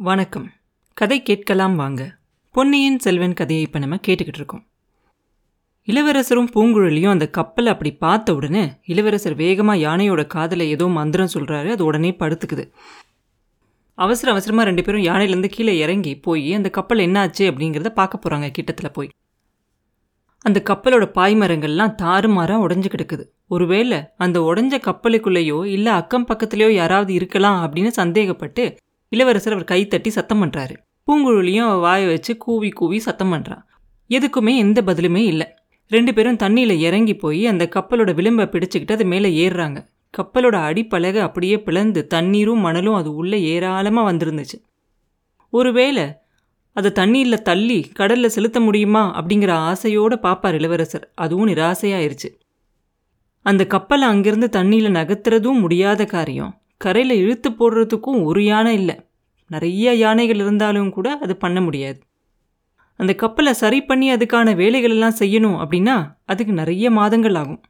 வணக்கம். கதை கேட்கலாம் வாங்க. பொன்னியின் செல்வன் கதையை இப்போ நம்ம கேட்டுக்கிட்டு இருக்கோம். இளவரசரும் பூங்குழலியும் அந்த கப்பலை அப்படி பார்த்த உடனே இளவரசர் வேகமாக யானையோட காதில் ஏதோ மந்திரம் சொல்கிறாரு அது உடனே படுத்துக்குது. அவசர அவசரமாக ரெண்டு பேரும் யானையிலேருந்து கீழே இறங்கி போய் அந்த கப்பல் என்னாச்சு அப்படிங்கிறத பார்க்க போகிறாங்க கிட்டத்தில் போய். அந்த கப்பலோட பாய்மரங்கள்லாம் தாறுமாறாக உடஞ்சு கிடக்குது. ஒருவேளை அந்த உடஞ்ச கப்பலுக்குள்ளேயோ இல்லை அக்கம் பக்கத்துலேயோ யாராவது இருக்கலாம் அப்படின்னு சந்தேகப்பட்டு இளவரசர் அவர் கைத்தட்டி சத்தம் பண்ணுறாரு பூங்குழலியும் அவ வாயை வச்சு கூவி கூவி சத்தம் பண்ணுறா எதுக்குமே எந்த பதிலுமே இல்லை. ரெண்டு பேரும் தண்ணியில் இறங்கி போய் அந்த கப்பலோட விளிம்பை பிடிச்சிக்கிட்டு அது மேலே ஏறுறாங்க. கப்பலோட அடிப்பலகை அப்படியே பிளந்து தண்ணீரும் மணலும் அது உள்ளே ஏராளமாக வந்திருந்துச்சு. ஒருவேளை அதை தண்ணீரில் தள்ளி கடலில் செலுத்த முடியுமா அப்படிங்கிற ஆசையோடு பார்ப்பார் இளவரசர். அதுவும் நிராசையாயிருச்சு. அந்த கப்பலை அங்கிருந்து தண்ணியில் நகர்த்துறதும் முடியாத காரியம். கரையில் இழுத்து போடுறதுக்கும் ஒரு யானை இல்லை. நிறைய யானைகள் இருந்தாலும் கூட அது பண்ண முடியாது. அந்த கப்பலை சரி பண்ணி அதுக்கான வேலைகள் எல்லாம் செய்யணும் அப்படின்னா அதுக்கு நிறைய மாதங்கள் ஆகும்.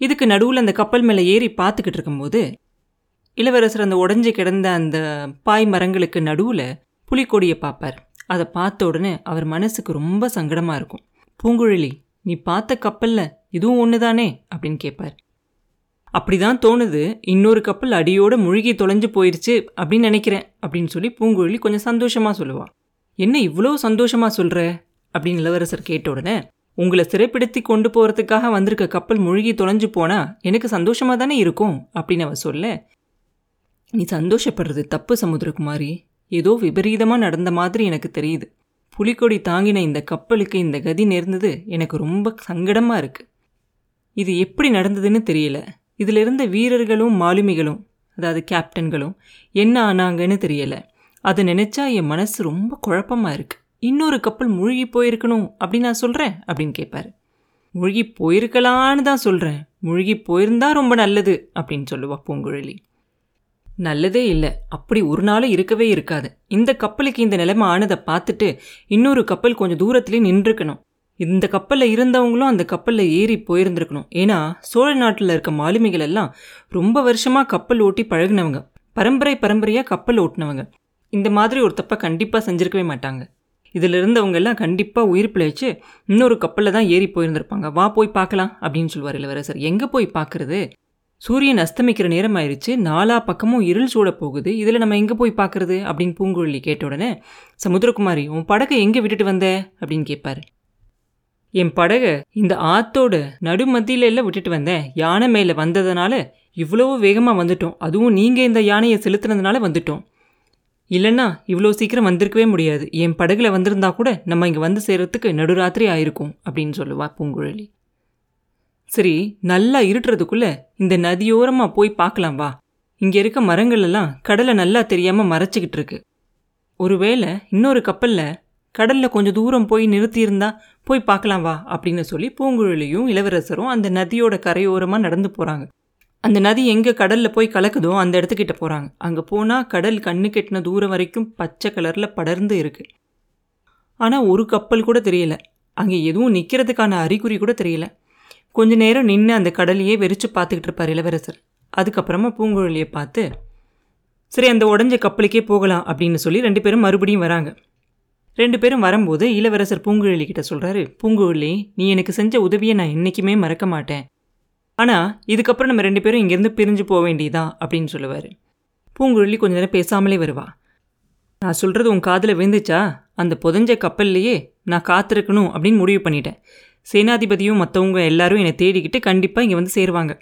இதுக்கு நடுவில் அந்த கப்பல் மேலே ஏறி பார்த்துக்கிட்டு இருக்கும்போது இளவரசர் அந்த உடஞ்சி கிடந்த அந்த பாய் மரங்களுக்கு நடுவில் புலிக்கொடியை பார்ப்பார். அதை பார்த்த உடனே அவர் மனசுக்கு ரொம்ப சங்கடமாக இருக்கும். பூங்குழலி நீ பார்த்த கப்பலில் இதுவும் ஒன்று தானே அப்படின்னு கேட்பார். அப்படிதான் தோணுது. இன்னொரு கப்பல் அடியோட முழுகி தொலைஞ்சு போயிருச்சு அப்படின்னு நினைக்கிறேன் அப்படின்னு சொல்லி பூங்குழலி கொஞ்சம் சந்தோஷமாக சொல்லுவா. என்ன இவ்வளோ சந்தோஷமாக சொல்கிற அப்படின்னு இளவரசர் கேட்ட உடனே உங்களை சிறைப்பிடித்து கொண்டு போகிறதுக்காக வந்திருக்க கப்பல் முழுகி தொலைஞ்சு போனா எனக்கு சந்தோஷமாக தானே இருக்கும்? அப்படின்னு அவ சொல்ல நீ சந்தோஷப்படுறது தப்பு சமுத்திரகுமாரி. ஏதோ விபரீதமாக நடந்த மாதிரி எனக்கு தெரியுது. புலிக்கொடி தாங்கின இந்த கப்பலுக்கு இந்த கதி நேர்ந்தது எனக்கு ரொம்ப சங்கடமாக இருக்கு. இது எப்படி நடந்ததுன்னு தெரியல. இதில் இருந்த வீரர்களும் மாலுமிகளும் அதாவது கேப்டன்களும் என்ன ஆனாங்கன்னு தெரியலை. அதை நினச்சா என் மனசு ரொம்ப குழப்பமாக இருக்குது இன்னொரு கப்பல் மூழ்கி போயிருக்கணும் அப்படின்னு நான் சொல்கிறேன் அப்படின்னு கேட்பார் மூழ்கி போயிருக்கலான்னு தான் சொல்கிறேன் மூழ்கி போயிருந்தா ரொம்ப நல்லது அப்படின்னு சொல்லுவா பூங்குழலி. நல்லதே இல்லை. அப்படி ஒரு நாளும் இருக்கவே இருக்காது. இந்த கப்பலுக்கு இந்த நிலைமை ஆனதை பார்த்துட்டு இன்னொரு கப்பல் கொஞ்சம் தூரத்துலேயே நின்றுக்கணும். இந்த கப்பலில் இருந்தவங்களும் அந்த கப்பலில் ஏறி போயிருந்திருக்கணும். ஏன்னா சோழ நாட்டில் இருக்க மாலுமிகள் எல்லாம் ரொம்ப வருஷமாக கப்பல் ஓட்டி பழகினவங்க. பரம்பரை பரம்பரையாக கப்பல் ஓட்டினவங்க. இந்த மாதிரி ஒரு தப்பை கண்டிப்பாக செஞ்சுருக்கவே மாட்டாங்க. இதில் இருந்தவங்க எல்லாம் கண்டிப்பாக உயிர் பிழைச்சு இன்னொரு கப்பலில் தான் ஏறி போயிருந்திருப்பாங்க. வா போய் பார்க்கலாம் அப்படின்னு சொல்லுவார் இளவரசர். எங்கே போய் பார்க்குறது? சூரியன் அஸ்தமிக்கிற நேரம் ஆயிடுச்சு நாலா பக்கமும் இருள் சூட போகுது. இதில் நம்ம எங்கே போய் பார்க்குறது? அப்படின்னு பூங்குழலி கேட்ட உடனே சமுத்திரகுமாரி உன் படகை எங்கே விட்டுட்டு வந்த? அப்படின்னு கேட்பாரு என் படகை இந்த ஆத்தோட நடுமத்தியில எல்லாம் விட்டுட்டு வந்தேன். யானை மேலே வந்ததுனால இவ்வளோ வேகமாக வந்துட்டோம். அதுவும் நீங்கள் இந்த யானையை செலுத்துனதுனால வந்துட்டோம். இல்லைன்னா இவ்வளோ சீக்கிரம் வந்திருக்கவே முடியாது. என் படகுல வந்திருந்தா கூட நம்ம இங்கே வந்து சேர்கிறதுக்கு நடுராத்திரி ஆயிருக்கும் அப்படின்னு சொல்லுவா பூங்குழலி. சரி நல்லா இருட்டுறதுக்குள்ளே இந்த நதியோரமாக போய் பார்க்கலாம் வா. இங்கே இருக்க மரங்கள் எல்லாம் கடலை நல்லா தெரியாமல் மறைச்சிக்கிட்டு இருக்கு. ஒருவேளை இன்னொரு கப்பலில் கடலில் கொஞ்சம் தூரம் போய் நிறுத்தியிருந்தா போய் பார்க்கலாம் வா அப்படின்னு சொல்லி பூங்குழலியும் இளவரசரும் அந்த நதியோட கரையோரமாக நடந்து போகிறாங்க அந்த நதி எங்கே கடலில் போய் கலக்குதோ அந்த இடத்துக்கிட்ட போகிறாங்க அங்கே போனால் கடல் கண்ணு கெட்டின தூரம் வரைக்கும் பச்சை கலரில் படர்ந்து இருக்கு. ஆனால் ஒரு கப்பல் கூட தெரியல. அங்கே எதுவும் நிற்கிறதுக்கான அறிகுறி கூட தெரியல. கொஞ்ச நேரம் நின்று அந்த கடலையே வெறிச்சு பார்த்துக்கிட்டு இருப்பார் இளவரசர். அதுக்கப்புறமா பூங்குழலியை பார்த்து சரி அந்த உடஞ்ச கப்பலுக்கே போகலாம் அப்படின்னு சொல்லி ரெண்டு பேரும் மறுபடியும் வராங்க. ரெண்டு பேரும் வரும்போது இளவரசர் பூங்குழலி கிட்ட சொல்கிறாரு பூங்குழலி நீ எனக்கு செஞ்ச உதவியை நான் என்றைக்குமே மறக்க மாட்டேன். ஆனால் இதுக்கப்புறம் நம்ம ரெண்டு பேரும் இங்கேருந்து பிரிஞ்சு போக வேண்டியதான் அப்படின்னு சொல்லுவார். பூங்குழலி கொஞ்ச நேரம் பேசாமலே வருவா. நான் சொல்கிறது உன் காதில் விழுந்துச்சா? அந்த புதஞ்ச கப்பல்லையே நான் காத்திருக்கணும் அப்படின்னு முடிவு பண்ணிட்டேன். சேனாதிபதியும் மற்றவங்க எல்லாரும் என்னை தேடிக்கிட்டு கண்டிப்பாக இங்கே வந்து சேருவாங்க.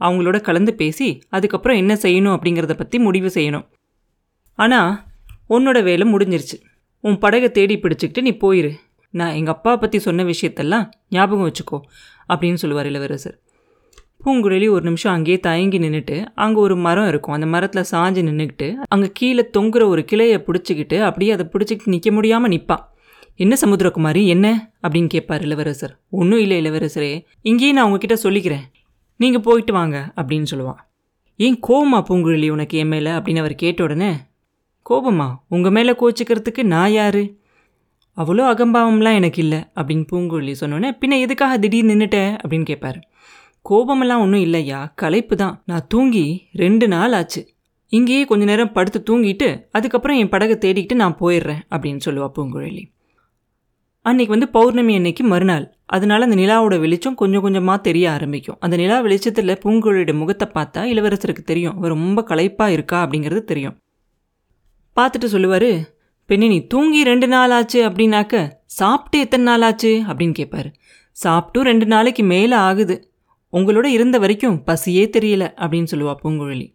அவங்களோட கலந்து பேசி அதுக்கப்புறம் என்ன செய்யணும் அப்படிங்கிறத பற்றி முடிவு செய்யணும். ஆனால் உன்னோட வேலை முடிஞ்சிருச்சு. உன் படகை தேடி பிடிச்சிக்கிட்டு நீ போயிரு. நான் எங்கள் அப்பா பற்றி சொன்ன விஷயத்தெல்லாம் ஞாபகம் வச்சுக்கோ அப்படின்னு சொல்லுவார் இளவரசர். பூங்குழலி ஒரு நிமிஷம் அங்கேயே தயங்கி நின்றுட்டு அங்கே ஒரு மரம் இருக்கும். அந்த மரத்தில் சாஞ்சு நின்றுக்கிட்டு அங்கே கீழே தொங்குற ஒரு கிளையை பிடிச்சிக்கிட்டு அப்படியே அதை பிடிச்சிக்கிட்டு நிற்க முடியாமல் நிற்பா என்ன சமுத்திரகுமாரி? என்ன? அப்படின்னு கேட்பார் இளவரசர். ஒன்றும் இல்லை இளவரசரே இங்கேயே நான் உங்ககிட்ட சொல்லிக்கிறேன். நீங்கள் போயிட்டு வாங்க அப்படின்னு சொல்லுவான். ஏன் கோமா பூங்குழலி உனக்கு என் மேலே? அப்படின்னு அவர் கேட்ட உடனே கோபமா? உங்கள் மேலே கோச்சிக்கிறதுக்கு நான் யாரு? அவ்வளோ அகம்பாவம்லாம் எனக்கு இல்லை அப்படின்னு பூங்குழலி சொன்னோன்னே பின்ன எதுக்காக திடீர் நின்றுட்டேன் அப்படின்னு கேட்பார் கோபமெல்லாம் ஒன்றும் இல்லையா? களைப்பு தான். நான் தூங்கி ரெண்டு நாள் ஆச்சு. இங்கேயே கொஞ்ச நேரம் படுத்து தூங்கிட்டு அதுக்கப்புறம் என் படகை தேடிக்கிட்டு நான் போயிடுறேன் அப்படின்னு சொல்லுவா பூங்குழலி. அன்னைக்கு வந்து பௌர்ணமி அன்னைக்கு மறுநாள். அதனால அந்த நிலாவோட வெளிச்சம் கொஞ்சம் கொஞ்சமாக தெரிய ஆரம்பிக்கும். அந்த நிலா வெளிச்சத்தில் பூங்குழலியோட முகத்தை பார்த்தா இளவரசருக்கு தெரியும். அவர் ரொம்ப களைப்பாக இருக்கா அப்படிங்கிறது தெரியும். பார்த்துட்டு சொல்லுவார் பெண்ணே நீ தூங்கி ரெண்டு நாள் ஆச்சு அப்படின்னாக்க சாப்பிட்டு எத்தனை நாள் ஆச்சு? அப்படின்னு கேட்பாரு சாப்பிட்டும் ரெண்டு நாளைக்கு மேலே ஆகுது. உங்களோட இருந்த வரைக்கும் பசியே தெரியல அப்படின்னு சொல்லுவா பூங்குழலி.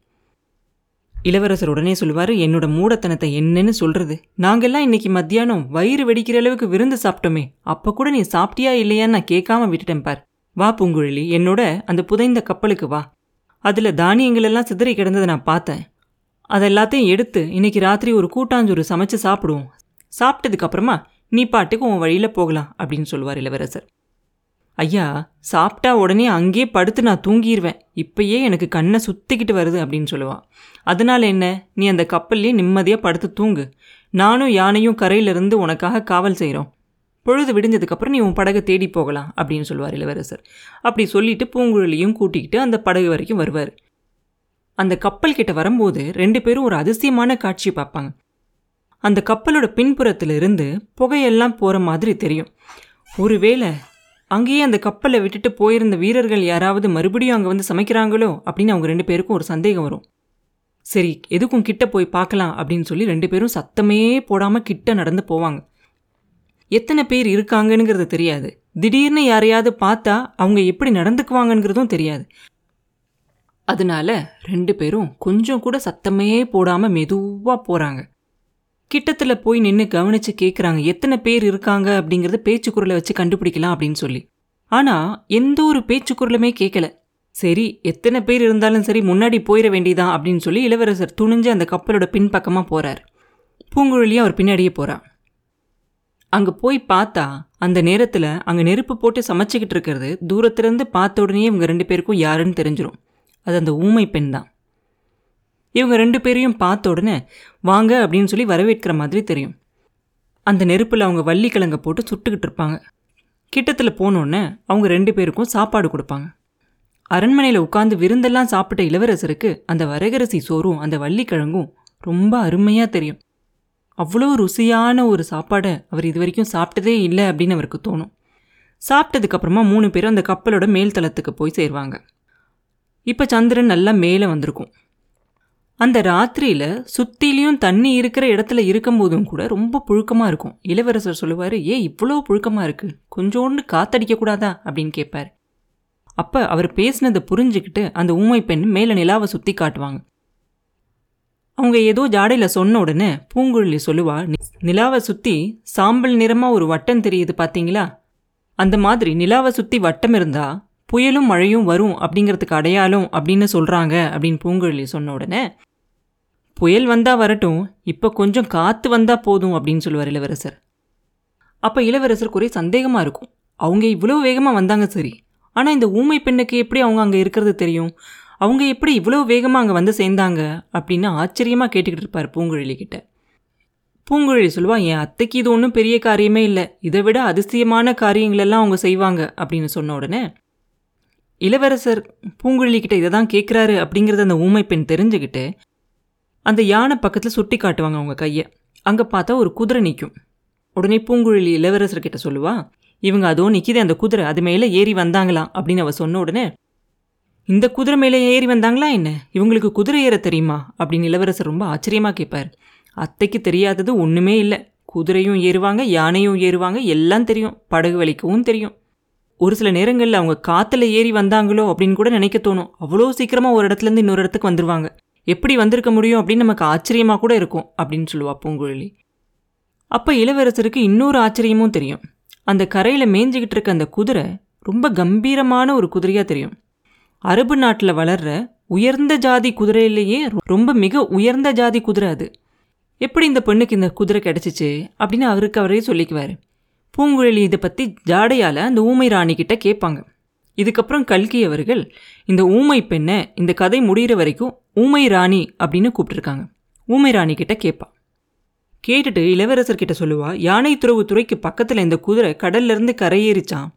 இளவரசர் உடனே சொல்லுவார் என்னோட மூடத்தனத்தை என்னன்னு சொல்கிறது நாங்கள்லாம் இன்னைக்கு மத்தியானம் வயிறு வெடிக்கிற அளவுக்கு விருந்து சாப்பிட்டோமே. அப்போ கூட நீ சாப்பிட்டியா இல்லையான்னு நான் கேட்காம விட்டுட்டேன் பார். வா பூங்குழலி என்னோட அந்த புதைந்த கப்பலுக்கு வா. அதில் தானியங்களெல்லாம் சிதறி கிடந்ததை நான் பார்த்தேன். அதெல்லாத்தையும் எடுத்து இன்னைக்கு ராத்திரி ஒரு கூட்டாஞ்சோறு சமைச்சு சாப்பிடுவோம். சாப்பிட்டதுக்கப்புறமா நீ பாட்டுக்கு உன் வழியில் போகலாம் அப்படின்னு சொல்லுவார் இளவரசர். ஐயா சாப்பிட்டா உடனே அங்கேயே படுத்து நான் தூங்கிடுவேன் இப்பயே எனக்கு கண்ணை சுத்திக்கிட்டு வருது அப்படின்னு சொல்லுவான். அதனால என்ன? நீ அந்த கப்பல்லே நிம்மதியாக படுத்து தூங்கு. நானும் யானையும் கரையிலிருந்து உனக்காக காவல் செய்கிறோம் பொழுது விடிஞ்சதுக்கப்புறம் நீ உன் படகை தேடி போகலாம் அப்படின்னு சொல்லுவார் இளவரசர். அப்படி சொல்லிட்டு பூங்குழலியும் கூட்டிக்கிட்டு அந்த படகு வரைக்கும் வருவார். அந்த கப்பல் கிட்ட வரும்போது ரெண்டு பேரும் ஒரு அதிசயமான காட்சி பார்ப்பாங்க. அந்த கப்பலோட பின்புறத்திலிருந்து புகையெல்லாம் போகிற மாதிரி தெரியும். ஒருவேளை அங்கேயே அந்த கப்பலை விட்டுட்டு போயிருந்த வீரர்கள் யாராவது மறுபடியும் அங்கே வந்து சமைக்கிறாங்களோ அப்படின்னு அவங்க ரெண்டு பேருக்கும் ஒரு சந்தேகம் வரும். சரி எதுக்கும் கிட்ட போய் பார்க்கலாம் அப்படின்னு சொல்லி ரெண்டு பேரும் சத்தமே போடாமல் கிட்ட நடந்து போவாங்க. எத்தனை பேர் இருக்காங்கங்கிறது தெரியாது. திடீர்னு யாரையாவது பார்த்தா அவங்க எப்படி நடந்துக்குவாங்கங்கிறதும் தெரியாது. அதனால ரெண்டு பேரும் கொஞ்சம் கூட சத்தமே போடாமல் மெதுவாக போகிறாங்க கிட்டத்தில் போய் நின்று கவனித்து கேட்குறாங்க எத்தனை பேர் இருக்காங்க அப்படிங்கிறத பேச்சு குரலை வச்சு கண்டுபிடிக்கலாம் அப்படின்னு சொல்லி. ஆனால் எந்த ஒரு பேச்சு குரலுமே கேட்கல சரி எத்தனை பேர் இருந்தாலும் சரி முன்னாடி போயிட வேண்டியதான் அப்படின்னு சொல்லி இளவரசர் துணிஞ்சு அந்த கப்பலோட பின்பக்கமாக போகிறார் பூங்குழலியும் அவர் பின்னாடியே போகிறான் அங்கே போய் பார்த்தா அந்த நேரத்தில் அங்கே நெருப்பு போட்டு சமைச்சிக்கிட்டு இருக்கிறது தூரத்துலேருந்து பார்த்த உடனே இவங்க ரெண்டு பேருக்கும் யாருன்னு தெரிஞ்சிடும் அது அந்த ஊமை பெண் தான். இவங்க ரெண்டு பேரையும் பார்த்த உடனே வாங்க அப்படின்னு சொல்லி வரவேற்கிற மாதிரி தெரியும். அந்த நெருப்பில் அவங்க வள்ளிக்கிழங்க போட்டு சுட்டுக்கிட்டு இருப்பாங்க. கிட்டத்தில் போனோடனே அவங்க ரெண்டு பேருக்கும் சாப்பாடு கொடுப்பாங்க. அரண்மனையில் உட்காந்து விருந்தெல்லாம் சாப்பிட்ட இளவரசருக்கு அந்த வரகரசி சோறும் அந்த வள்ளிக்கிழங்கும் ரொம்ப அருமையாக தெரியும். அவ்வளோ ருசியான ஒரு சாப்பாடை அவர் இது வரைக்கும் சாப்பிட்டதே இல்லை அப்படின்னு அவருக்கு தோணும். சாப்பிட்டதுக்கப்புறமா மூணு பேரும் அந்த கப்பலோட மேல் தளத்துக்கு போய் சேருவாங்க. இப்போ சந்திரன் நல்லா மேலே வந்திருக்கும். அந்த ராத்திரியில் சுற்றிலையும் தண்ணி இருக்கிற இடத்துல இருக்கும்போதும் கூட ரொம்ப புழுக்கமாக இருக்கும். இளவரசர் சொல்லுவார் ஏ இவ்வளோ புழுக்கமாக இருக்குது கொஞ்சோண்டு காத்தடிக்கக்கூடாதா அப்படின்னு கேட்பார். அப்போ அவர் பேசினதை புரிஞ்சுக்கிட்டு அந்த ஊமை பெண் மேலே நிலாவை சுற்றி காட்டுவாங்க. அவங்க ஏதோ ஜாடையில் சொன்ன உடனே பூங்குழலி சொல்லுவா நிலாவை சுற்றி சாம்பல் நிறமாக ஒரு வட்டம் தெரியுது பார்த்தீங்களா அந்த மாதிரி நிலாவை சுற்றி வட்டம் இருந்தால் புயலும் மழையும் வரும் அப்படிங்கிறதுக்கு அடையாளம் அப்படின்னு சொல்கிறாங்க அப்படின்னு பூங்குழலி சொன்ன உடனே புயல் வந்தால் வரட்டும் இப்போ கொஞ்சம் காற்று வந்தால் போதும் அப்படின்னு சொல்லுவார் இளவரசர். அப்போ இளவரசருக்கு ஒரே சந்தேகமாக இருக்கும். அவங்க இவ்வளோ வேகமாக வந்தாங்க சரி. ஆனால் இந்த ஊமை பெண்ணுக்கு எப்படி அவங்க அங்கே இருக்கிறது தெரியும்? அவங்க எப்படி இவ்வளோ வேகமாக அங்கே வந்து சேர்ந்தாங்க? அப்படின்னு ஆச்சரியமாக கேட்டுக்கிட்டு இருப்பார் பூங்குழலி கிட்ட. பூங்குழலி சொல்லுவா என் அத்தைக்கு இது ஒன்றும் பெரிய காரியமே இல்லை. இதை விட அதிசயமான காரியங்களெல்லாம் அவங்க செய்வாங்க அப்படின்னு சொன்ன உடனே இளவரசர் பூங்குழலி கிட்ட இதை தான் கேட்குறாரு அப்படிங்கிறத அந்த ஊமை பெண் தெரிஞ்சுக்கிட்டு அந்த யானை பக்கத்தில் சுட்டி காட்டுவாங்க அவங்க கையை. அங்கே பார்த்தா ஒரு குதிரை நிற்கும் உடனே பூங்குழலி இளவரசர்கிட்ட சொல்லுவா இவங்க அதோ நிற்கிது அந்த குதிரை அது மேலே ஏறி வந்தாங்களாம் அப்படின்னு அவ சொன்ன உடனே இந்த குதிரை மேலே ஏறி வந்தாங்களா என்ன? இவங்களுக்கு குதிரை ஏற தெரியுமா? அப்படின்னு இளவரசர் ரொம்ப ஆச்சரியமாக கேட்பார் அத்தைக்கு தெரியாதது ஒன்றுமே இல்லை. குதிரையும் ஏறுவாங்க யானையும் ஏறுவாங்க எல்லாம் தெரியும். படகு வலிக்கவும் தெரியும். ஒரு சில நேரங்களில் அவங்க காற்றுல ஏறி வந்தாங்களோ அப்படின்னு கூட நினைக்க தோணும். அவ்வளோ சீக்கிரமாக ஒரு இடத்துலேருந்து இன்னொரு இடத்துக்கு வந்துடுவாங்க எப்படி வந்திருக்க முடியும் அப்படின்னு நமக்கு ஆச்சரியமாக கூட இருக்கும் அப்படின்னு சொல்லுவா பூங்குழலி. அப்போ இளவரசருக்கு இன்னொரு ஆச்சரியமும் தெரியும். அந்த கரையில் மேய்ஞ்சிக்கிட்டு இருக்க அந்த குதிரை ரொம்ப கம்பீரமான ஒரு குதிரையாக தெரியும். அரபு நாட்டில் வளர்ற உயர்ந்த ஜாதி குதிரையிலேயே ரொம்ப மிக உயர்ந்த ஜாதி குதிரை அது. எப்படி இந்த பெண்ணுக்கு இந்த குதிரை கிடச்சிச்சு அப்படின்னு அவருக்கு அவரே சொல்லிக்குவார். பூங்குழலி இதை பற்றி ஜாடையால் அந்த ஊமை ராணிக்கிட்ட கேட்பாங்க. இதுக்கப்புறம் கல்கி அவர்கள் இந்த ஊமை பெண்ணை இந்த கதை முடிகிற வரைக்கும் ஊமை ராணி அப்படின்னு கூப்பிட்டுருக்காங்க. ஊமை ராணி கிட்ட கேட்பா. கேட்டுட்டு இளவரசர்கிட்ட சொல்லுவா யானை துறவு துறைக்கு பக்கத்தில் இந்த குதிரை கடல்லேருந்து கரையேறிச்சான்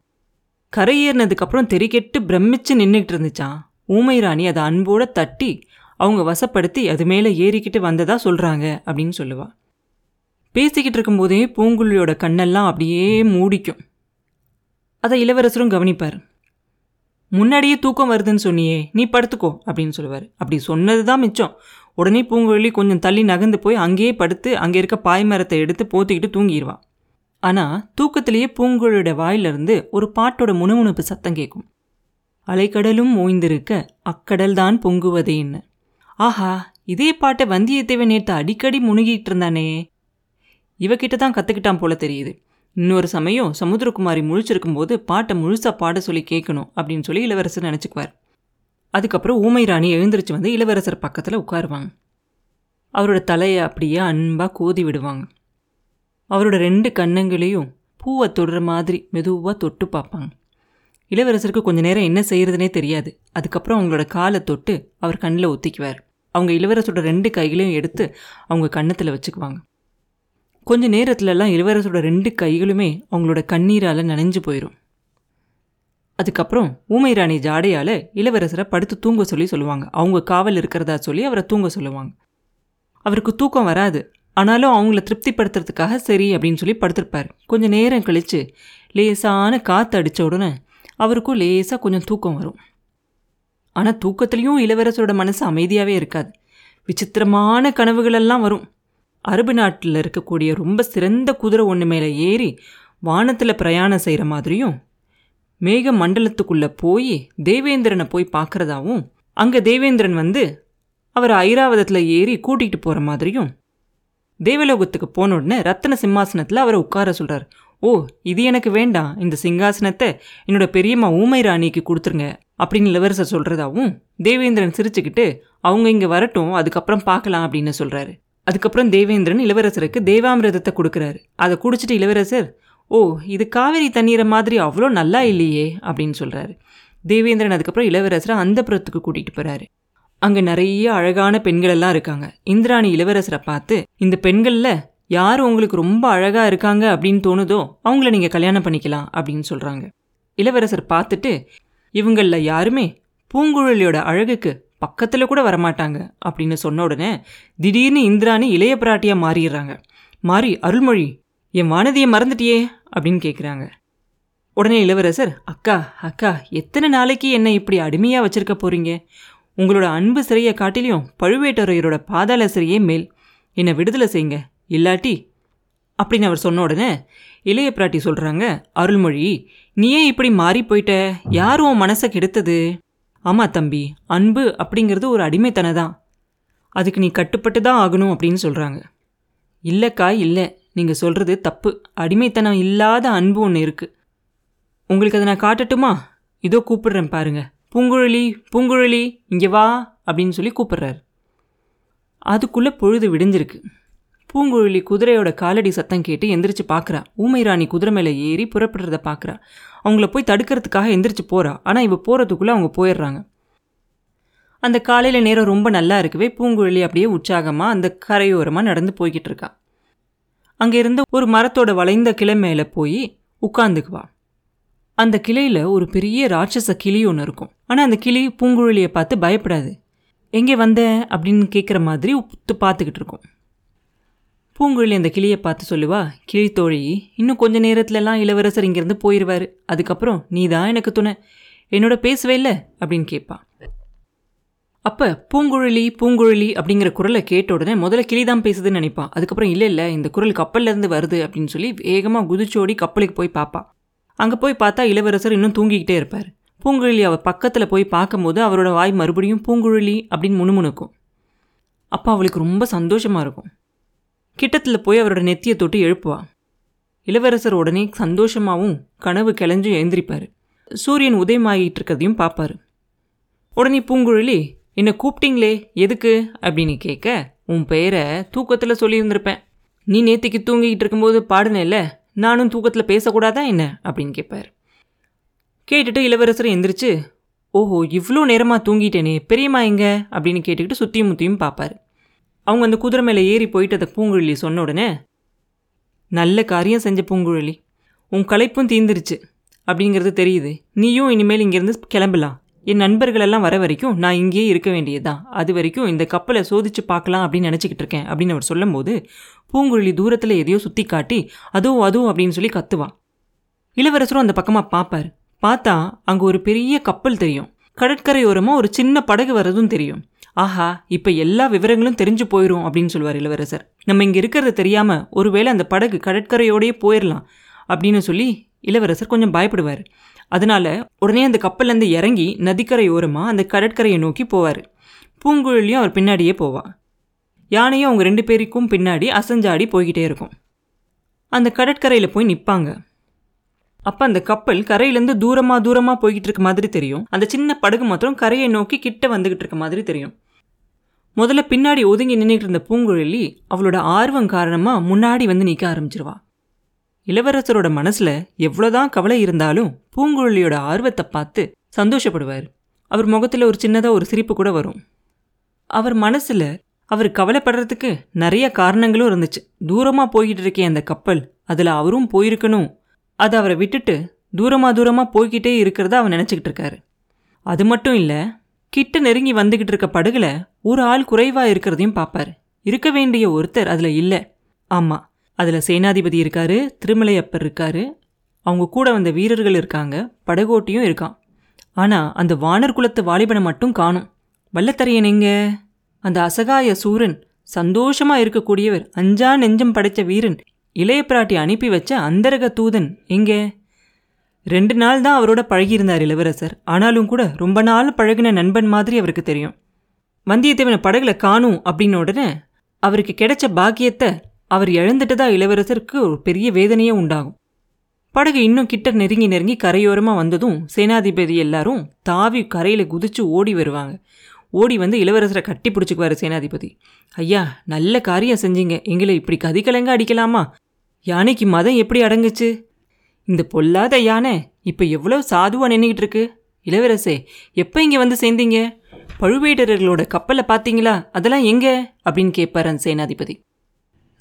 கரையேறினதுக்கப்புறம் தெரிக்கெட்டு பிரமிச்சு நின்றுக்கிட்டு இருந்துச்சான் ஊமை ராணி அதை அன்போடு தட்டி அவங்க வசப்படுத்தி அது மேலே ஏறிக்கிட்டு வந்ததா சொல்கிறாங்க அப்படின்னு சொல்லுவாள் பேசிக்கிட்டு இருக்கும்போதே பூங்குழியோட கண்ணெல்லாம் அப்படியே மூடிக்கும். அதை இளவரசரும் கவனிப்பார். முன்னாடியே தூக்கம் வருதுன்னு சொன்னியே நீ படுத்துக்கோ அப்படின்னு சொல்லுவார். அப்படி சொன்னது தான் மிச்சம். உடனே பூங்குழலி கொஞ்சம் தள்ளி நகர்ந்து போய் அங்கேயே படுத்து அங்கே இருக்க பாய்மரத்தை எடுத்து போத்திக்கிட்டு தூங்கிடுவான் ஆனால் தூக்கத்திலேயே பூங்குழலியோட வாயிலிருந்து ஒரு பாட்டோட முணுமுணுப்பு சத்தம் கேட்கும். அலைக்கடலும் ஓய்ந்திருக்க அக்கடல் தான் பொங்குவதேன்னு. ஆஹா இதே பாட்டை வந்தியத்தேவன் நேற்று அடிக்கடி முணுகிட்டு இருந்தானே இவகிட்ட தான் கற்றுக்கிட்டான் போல தெரியுது. இன்னொரு சமயம் சமுத்திரகுமாரி முழிச்சிருக்கும் போது பாட்டை முழுசாக பாட சொல்லி கேட்கணும் அப்படின்னு சொல்லி இளவரசர் நினச்சிக்குவார். அதுக்கப்புறம் ஊமை ராணி எழுந்திரிச்சு வந்து இளவரசர் பக்கத்தில் உட்காருவாங்க. அவரோட தலையை அப்படியே அன்பாக கோதி விடுவாங்க. அவரோட ரெண்டு கண்ணங்களையும் பூவை தொடுற மாதிரி மெதுவாக தொட்டு பார்ப்பாங்க. இளவரசருக்கு கொஞ்ச நேரம் என்ன செய்யறதுனே தெரியாது. அதுக்கப்புறம் அவங்களோட காலை தொட்டு அவர் கண்ணில் ஒத்திக்குவார். அவங்க இளவரசரோட ரெண்டு கைகளையும் எடுத்து அவங்க கன்னத்தில் வச்சுக்குவாங்க. கொஞ்ச நேரத்துலலாம் இளவரசரோட ரெண்டு கைகளுமே அவங்களோட கண்ணீரால் நனைஞ்சு போயிடும் அதுக்கப்புறம் ஊமை ராணி ஜாடையால் இளவரசரை படுத்து தூங்க சொல்லி சொல்லுவாங்க. அவங்க காவல் இருக்கிறதா சொல்லி அவரை தூங்க சொல்லுவாங்க. அவருக்கு தூக்கம் வராது. ஆனாலும் அவங்கள திருப்திப்படுத்துறதுக்காக சரி அப்படின்னு சொல்லி படுத்திருப்பார். கொஞ்சம் நேரம் கழித்து லேசான காற்று அடித்த உடனே அவருக்கும் லேசாக கொஞ்சம் தூக்கம் வரும். ஆனால் தூக்கத்துலேயும் இளவரசரோட மனசு அமைதியாகவே இருக்காது. விசித்திரமான கனவுகளெல்லாம் வரும். அரபு நாட்டில் இருக்கக்கூடிய ரொம்ப சிறந்த குதிரை ஒன்று மேலே ஏறி வானத்தில் பிரயாணம் செய்கிற மாதிரியும் மேக மண்டலத்துக்குள்ளே போய் தேவேந்திரனை போய் பார்க்குறதாவும் அங்கே தேவேந்திரன் வந்து அவர் ஐராவதத்தில் ஏறி கூட்டிகிட்டு போகிற மாதிரியும் தேவலோகத்துக்கு போன உடனே ரத்தன சிம்மாசனத்தில் அவரை உட்கார சொல்கிறார் ஓ இது எனக்கு வேண்டாம். இந்த சிங்காசனத்தை என்னோட பெரியம்மா ஊமை ராணிக்கு கொடுத்துருங்க அப்படின்னு இளவரசர் சொல்கிறதாவும் தேவேந்திரன் சிரிச்சுக்கிட்டு அவங்க இங்கே வரட்டும் அதுக்கப்புறம் பார்க்கலாம் அப்படின்னு சொல்கிறாரு அதுக்கப்புறம் தேவேந்திரன் இளவரசருக்கு தேவாமிரதத்தை கொடுக்குறாரு. அதை குடிச்சிட்டு இளவரசர் ஓ இது காவேரி தண்ணீரை மாதிரி அவ்வளோ நல்லா இல்லையே அப்படின்னு சொல்கிறாரு தேவேந்திரன் அதுக்கப்புறம் இளவரசரை அந்த புறத்துக்கு கூட்டிகிட்டு போகிறாரு அங்கே நிறைய அழகான பெண்கள் எல்லாம் இருக்காங்க. இந்திராணி இளவரசரை பார்த்து இந்த பெண்களில் யார் உங்களுக்கு ரொம்ப அழகாக இருக்காங்க? அப்படின்னு தோணுதோ அவங்கள நீங்கள் கல்யாணம் பண்ணிக்கலாம் அப்படின்னு சொல்கிறாங்க இளவரசர் பார்த்துட்டு இவங்களில் யாருமே பூங்குழலியோட அழகுக்கு பக்கத்தில் கூட வரமாட்டாங்க அப்படின்னு சொன்ன உடனே திடீர்னு இந்திராணி இளைய பிராட்டியாக மாறிடுறாங்க. மாறி அருள்மொழி என் வானதியை மறந்துட்டியே அப்படின்னு கேட்குறாங்க உடனே இளவரசர் அக்கா அக்கா எத்தனை நாளைக்கு என்னை இப்படி அடிமையாக வச்சிருக்க போகிறீங்க உங்களோட அன்பு சிறையை காட்டிலையும் பழுவேட்டரையரோட பாதாள சிறையே மேல். என்னை விடுதலை செய்யுங்க இல்லாட்டி அப்படின்னு அவர் சொன்ன உடனே இளைய பிராட்டி சொல்கிறாங்க அருள்மொழி நீ ஏன் இப்படி மாறி போயிட்ட யார் உன் மனசை கெடுத்தது? ஆமாம் தம்பி அன்பு அப்படிங்கிறது ஒரு அடிமைத்தனை தான் அதுக்கு நீ கட்டுப்பட்டு தான் ஆகணும் அப்படின்னு சொல்கிறாங்க இல்லைக்கா இல்லை. நீங்கள் சொல்கிறது தப்பு. அடிமைத்தனம் இல்லாத அன்பு ஒன்று இருக்குது உங்களுக்கு அதை நான் காட்டட்டுமா? இதோ கூப்பிடுறேன் பாருங்க. பூங்குழலி பூங்குழலி இங்கே வா அப்படின்னு சொல்லி கூப்பிடுறாரு. அதுக்குள்ளே பொழுது விடிஞ்சிருக்கு. பூங்குழலி குதிரையோட காலடி சத்தம் கேட்டு எந்திரிச்சு பார்க்குறா ஊமை ராணி குதிரை மேலே ஏறி புறப்படுறத பார்க்குறா அவங்கள போய் தடுக்கிறதுக்காக எந்திரிச்சு போகிறா ஆனால் இவ போகிறதுக்குள்ளே அவங்க போயிடுறாங்க. அந்த காலையில் நேரம் ரொம்ப நல்லா இருக்கவே பூங்குழலி அப்படியே உற்சாகமாக அந்த கரையோரமாக நடந்து போய்கிட்டு இருக்கா. அங்கே இருந்து ஒரு மரத்தோட வளைந்த கிளை மேலே போய் உட்காந்துக்குவா அந்த கிளையில் ஒரு பெரிய ராட்சச கிளி ஒன்று இருக்கும். ஆனால் அந்த கிளி பூங்குழலியை பார்த்து பயப்படாது. எங்கே வந்த? அப்படின்னு கேட்குற மாதிரி உத்து பார்த்துக்கிட்டு இருக்கும். பூங்குழலி அந்த கிளியை பார்த்து சொல்லுவா கிளி தோழி இன்னும் கொஞ்ச நேரத்துலலாம் இளவரசர் இங்கேருந்து போயிடுவார் அதுக்கப்புறம் நீ தான் எனக்கு துணை. என்னோட பேசவே இல்லை அப்படின்னு கேட்பா. அப்போ பூங்குழலி பூங்குழலி அப்படிங்கிற குரலை கேட்ட உடனே முதல்ல கிளி தான் பேசுதுன்னு நினைப்பான் அதுக்கப்புறம் இல்லை இல்லை இந்த குரல் கப்பல்லேருந்து வருது அப்படின்னு சொல்லி வேகமாக குதிச்சோடி கப்பலுக்கு போய் பார்ப்பா அங்கே போய் பார்த்தா இளவரசர் இன்னும் தூங்கிக்கிட்டே இருப்பார். பூங்குழலி அவள் பக்கத்தில் போய் பார்க்கும்போது அவரோட வாய் மறுபடியும் பூங்குழலி அப்படின்னு முணுமுணுக்கும். அப்போ அவளுக்கு ரொம்ப சந்தோஷமாக இருக்கும். கிட்டத்தில் போய் அவரோட நெத்தியை தொட்டு எழுப்புவா. இளவரசர் உடனே சந்தோஷமாகவும் கனவு கிளஞ்சும் எழுந்திரிப்பார். சூரியன் உதயமாகிட்டு இருக்கிறதையும் பார்ப்பார். உடனே பூங்குழலி என்னை கூப்பிட்டீங்களே எதுக்கு? அப்படின்னு கேட்க உன் பெயரை தூக்கத்தில் சொல்லியிருந்திருப்பேன். நீ நேத்திக்கு தூங்கிக்கிட்டு இருக்கும்போது பாடுனேல்ல நானும் தூக்கத்தில் பேசக்கூடாதா என்ன? அப்படின்னு கேட்பார். கேட்டுட்டு இளவரசர் எந்திரிச்சு ஓஹோ இவ்வளோ நேரமாக தூங்கிட்டேனே பெரியம்மா எங்க? அப்படின்னு கேட்டுக்கிட்டு சுற்றியும் முத்தியும் பார்ப்பார். அவங்க அந்த குதிரை மேலே ஏறி போயிட்டு அதை பூங்குழலி சொன்ன உடனே நல்ல காரியம் செஞ்ச பூங்குழலி. உன் களைப்பும் தீந்துருச்சு அப்படிங்கிறது தெரியுது. நீயும் இனிமேல் இங்கேருந்து கிளம்பலாம். என் நண்பர்களெல்லாம் வர வரைக்கும் நான் இங்கேயே இருக்க வேண்டியதுதான். அது வரைக்கும் இந்த கப்பலை சோதிச்சு பார்க்கலாம் அப்படின்னு நினச்சிக்கிட்டு இருக்கேன் அப்படின்னு அவர் சொல்லும்போது பூங்குழலி தூரத்தில் எதையோ சுற்றி காட்டி அதுவும் அதுவும் அப்படின்னு சொல்லி கத்துவா. இளவரசரும் அந்த பக்கமாக பார்ப்பார் பார்த்தா அங்கே ஒரு பெரிய கப்பல் தெரியும். கடற்கரையோரமாக ஒரு சின்ன படகு வர்றதும் தெரியும். ஆஹா இப்போ எல்லா விவரங்களும் தெரிஞ்சு போயிடும் அப்படின்னு சொல்லுவார் இளவரசர். நம்ம இங்கே இருக்கிறது தெரியாமல் ஒருவேளை அந்த படகு கடற்கரையோடையே போயிடலாம் அப்படின்னு சொல்லி இளவரசர் கொஞ்சம் பயப்படுவார். அதனால உடனே அந்த கப்பல்லேருந்து இறங்கி நதிக்கரை ஓரமாக அந்த கடற்கரையை நோக்கி போவார். பூங்குழலியும் அவர் பின்னாடியே போவா. யானையும் அவங்க ரெண்டு பேருக்கும் பின்னாடி அசஞ்சாடி போய்கிட்டே இருக்கும். அந்த கடற்கரையில் போய் நிற்பாங்க அப்போ அந்த கப்பல் கரையிலேருந்து தூரமாக தூரமாக போய்கிட்டு இருக்க மாதிரி தெரியும். அந்த சின்ன படகு மாத்திரம் கரையை நோக்கி கிட்ட வந்துகிட்டு இருக்க மாதிரி தெரியும். முதல்ல பின்னாடி ஒதுங்கி நின்றுட்டு இருந்த பூங்குழலி அவளோட ஆர்வம் காரணமாக முன்னாடி வந்து நிற்க ஆரம்பிச்சிருவா. இளவரசரோட மனசில் எவ்வளோதான் கவலை இருந்தாலும் பூங்குழலியோட ஆர்வத்தை பார்த்து சந்தோஷப்படுவார். அவர் முகத்தில் ஒரு சின்னதாக ஒரு சிரிப்பு கூட வரும். அவர் மனசில் அவர் கவலைப்படுறதுக்கு நிறைய காரணங்களும் இருந்துச்சு. தூரமாக போய்கிட்டு இருக்கேன் அந்த கப்பல் அதில் அவரும் போயிருக்கணும். அதை அவரை விட்டுட்டு தூரமாக தூரமாக போய்கிட்டே இருக்கிறத அவன் நினச்சிக்கிட்டு இருக்காரு. அது மட்டும் இல்லை கிட்ட நெருங்கி வந்துக்கிட்டு இருக்க படகுல ஒரு ஆள் குறைவாக இருக்கிறதையும் பார்ப்பாரு இருக்க வேண்டிய ஒருத்தர் அதில் இல்லை. ஆமாம் அதில் சேனாதிபதி இருக்காரு திருமலையப்பர் இருக்காரு. அவங்க கூட வந்த வீரர்கள் இருக்காங்க படகோட்டியும் இருக்கான். ஆனால் அந்த வானர் குலத்து வாலிபனை மட்டும் காணும். வல்லத்தரையன் எங்க? அந்த அசகாய சூரன் சந்தோஷமா இருக்கக்கூடியவர் அஞ்சா நெஞ்சம் படைச்ச வீரன் இளைய பிராட்டி அனுப்பி வச்ச அந்தரக தூதன் எங்கே? ரெண்டு நாள் தான் அவரோட பழகியிருந்தார் இளவரசர். ஆனாலும் கூட ரொம்ப நாள் பழகின நண்பன் மாதிரி அவருக்கு தெரியும். வந்தியத்தேவனை படகுல காணும் அப்படின்ன உடனே அவருக்கு கிடைச்ச பாக்கியத்தை அவர் இழந்துட்டதா இளவரசருக்கு ஒரு பெரிய வேதனையே உண்டாகும். படகு இன்னும் கிட்ட நெருங்கி நெருங்கி கரையோரமாக வந்ததும் சேனாதிபதி எல்லாரும் தாவி கரையில் குதிச்சு ஓடி வருவாங்க. ஓடி வந்து இளவரசரை கட்டி பிடிச்சிக்குவாரு சேனாதிபதி. ஐயா நல்ல காரியம் செஞ்சீங்க. எங்களை இப்படி கதிகலங்க அடிக்கலாமா? யானைக்கு மதம் எப்படி அடங்குச்சு? இந்த பொல்லாத யானை இப்போ எவ்வளோ சாதுவாக நின்றுக்கிட்டு இருக்கு? இளவரசே எப்போ இங்கே வந்து சேர்ந்தீங்க? பழுவேட்டரர்களோட கப்பலை பார்த்தீங்களா? அதெல்லாம் எங்கே? அப்படின்னு கேட்பார் அந்த சேனாதிபதி.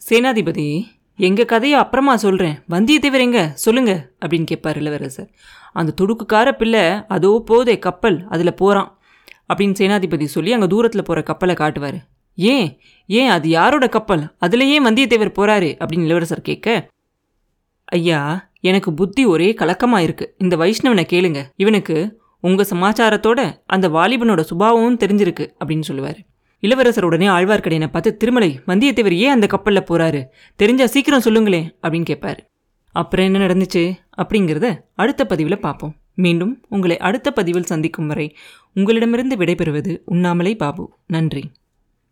சேனாதிபதி எங்க கதையை அப்புறமா சொல்கிறேன் வந்தியத்தேவர் எங்க? சொல்லுங்க அப்படின்னு கேட்பார் இளவரசர். அந்த துடுக்குக்கார பிள்ளை அதோ போதே கப்பல் அதில் போகிறான் அப்படின்னு சேனாதிபதி சொல்லி அங்கே தூரத்தில் போகிற கப்பலை காட்டுவார். ஏன்? ஏன்? அது யாரோட கப்பல்? அதில் ஏன் வந்தியத்தேவர் போகிறாரு அப்படின்னு இளவரசர் கேட்க ஐயா எனக்கு புத்தி ஒரே கலக்கமாக இருக்குது இந்த வைஷ்ணவனை கேளுங்க. இவனுக்கு உங்கள் சமாச்சாரத்தோட அந்த வாலிபனோட சுபாவமும் தெரிஞ்சிருக்கு அப்படின்னு சொல்லுவார். இளவரசர் உடனே ஆழ்வார்க்கடையனை பார்த்து திருமலை வந்தியத்தேவர் ஏன் அந்த கப்பலில் போகிறாரு தெரிஞ்சா சீக்கிரம் சொல்லுங்களேன் அப்படின்னு கேட்பார். அப்புறம் என்ன நடந்துச்சு அப்படிங்கிறத அடுத்த பதிவில் பார்ப்போம். மீண்டும் உங்களை அடுத்த பதிவில் சந்திக்கும் வரை உங்களிடமிருந்து விடைபெறுவது உண்ணாமலை பாபு. நன்றி.